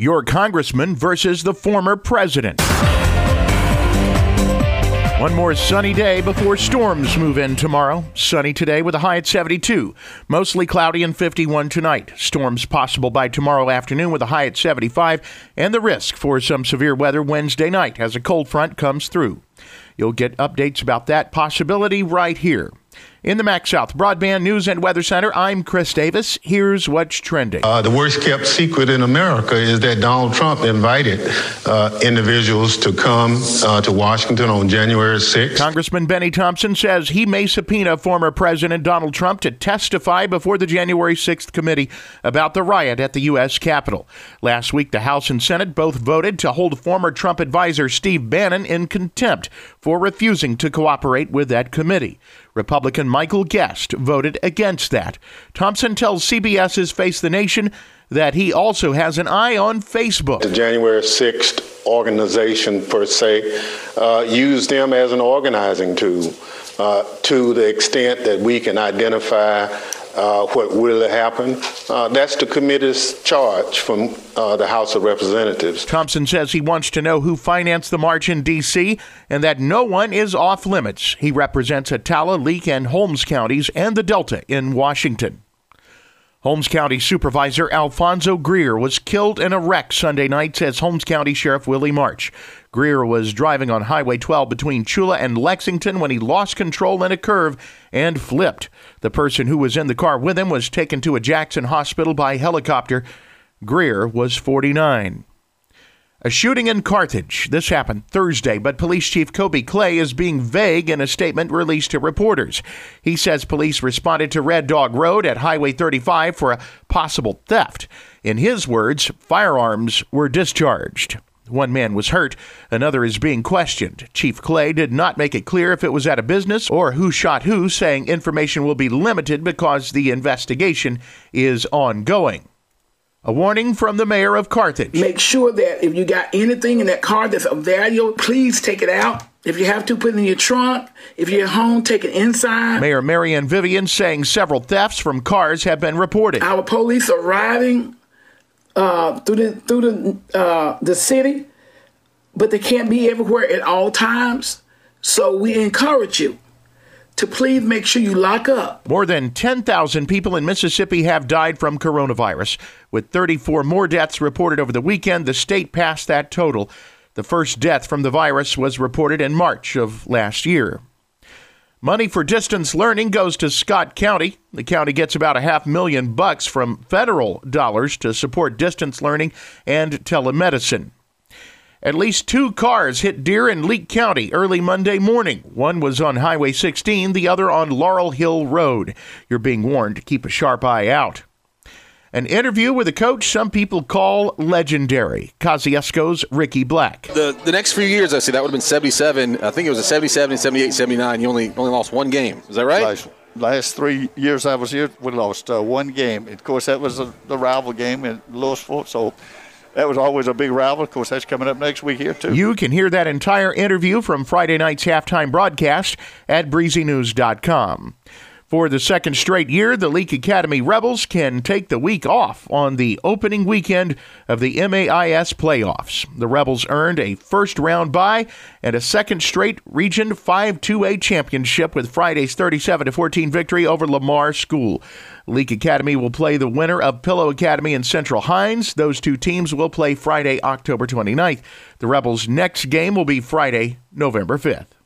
Your congressman versus the former president. One more sunny day before storms move in tomorrow. Sunny today with a high at 72. Mostly cloudy and 51 tonight. Storms possible by tomorrow afternoon with a high at 75 and the risk for some severe weather Wednesday night as a cold front comes through. You'll get updates about that possibility right here. In the MaxxSouth Broadband News and Weather Center, I'm Chris Davis. Here's what's trending. Uh, the worst kept secret in America is that Donald Trump invited uh, individuals to come uh, to Washington on January 6th. Congressman Benny Thompson says he may subpoena former President Donald Trump to testify before the January 6th committee about the riot at the U.S. Capitol. Last week, the House and Senate both voted to hold former Trump advisor Steve Bannon in contempt for refusing to cooperate with that committee. Republican Michael Guest voted against that. Thompson tells CBS's Face the Nation that he also has an eye on Facebook. The January 6th organization, per se, uh, use them as an organizing tool uh, to the extent that we can identify uh, what will happen. Uh, that's the committee's charge from uh, the House of Representatives. Thompson says he wants to know who financed the march in D.C. and that no one is off limits. He represents Attala, Leake, and Holmes counties and the Delta in Washington. Holmes County Supervisor Alfonso Greer was killed in a wreck Sunday night, says Holmes County Sheriff Willie March. Greer was driving on Highway 12 between Tchula and Lexington when he lost control in a curve and flipped. The person who was in the car with him was taken to a Jackson hospital by helicopter. Greer was 49. A shooting in Carthage. This happened Thursday, but Police Chief Kobe Clay is being vague in a statement released to reporters. He says police responded to Red Dog Road at Highway 35 for a possible theft. In his words, firearms were discharged. One man was hurt, another is being questioned. Chief Clay did not make it clear if it was at a business or who shot who, saying information will be limited because the investigation is ongoing. A warning from the mayor of Carthage. Make sure that if you got anything in that car that's of value, please take it out. If you have to, put it in your trunk. If you're at home, take it inside. Mayor Marianne Vivian saying several thefts from cars have been reported. Our police arriving uh, through the through the uh, the city, but they can't be everywhere at all times. So we encourage you to please make sure you lock up. More than 10,000 people in Mississippi have died from coronavirus. With 34 more deaths reported over the weekend, the state passed that total. The first death from the virus was reported in March of last year. Money for distance learning goes to Scott County. The county gets about a half million bucks from federal dollars to support distance learning and telemedicine. At least two cars hit deer in Leake County early Monday morning. One was on Highway 16, the other on Laurel Hill Road. You're being warned to keep a sharp eye out. An interview with a coach some people call legendary. Kosciusko's Ricky Black. The the next few years, I see that would have been 77. I think it was a 77, 78, 79. You only only lost one game. Is that right? Last, last three years I was here, we lost uh, one game. Of course, that was a, the rival game in Louisville. So that was always a big rival. Of course, that's coming up next week here, too. You can hear that entire interview from Friday night's halftime broadcast at breezynews.com. For the second straight year, the Leake Academy Rebels can take the week off on the opening weekend of the MAIS playoffs. The Rebels earned a first round bye and a second straight Region 5 2A championship with Friday's 37 14 victory over Lamar School. Leake Academy will play the winner of Pillow Academy and Central Hinds. Those two teams will play Friday, October 29th. The Rebels' next game will be Friday, November 5th.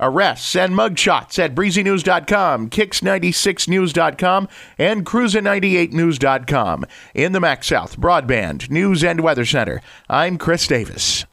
Arrests and mugshots at breezynews.com, kicks96news.com, and cruiser98news.com. In the MaxxSouth Broadband News and Weather Center, I'm Chris Davis.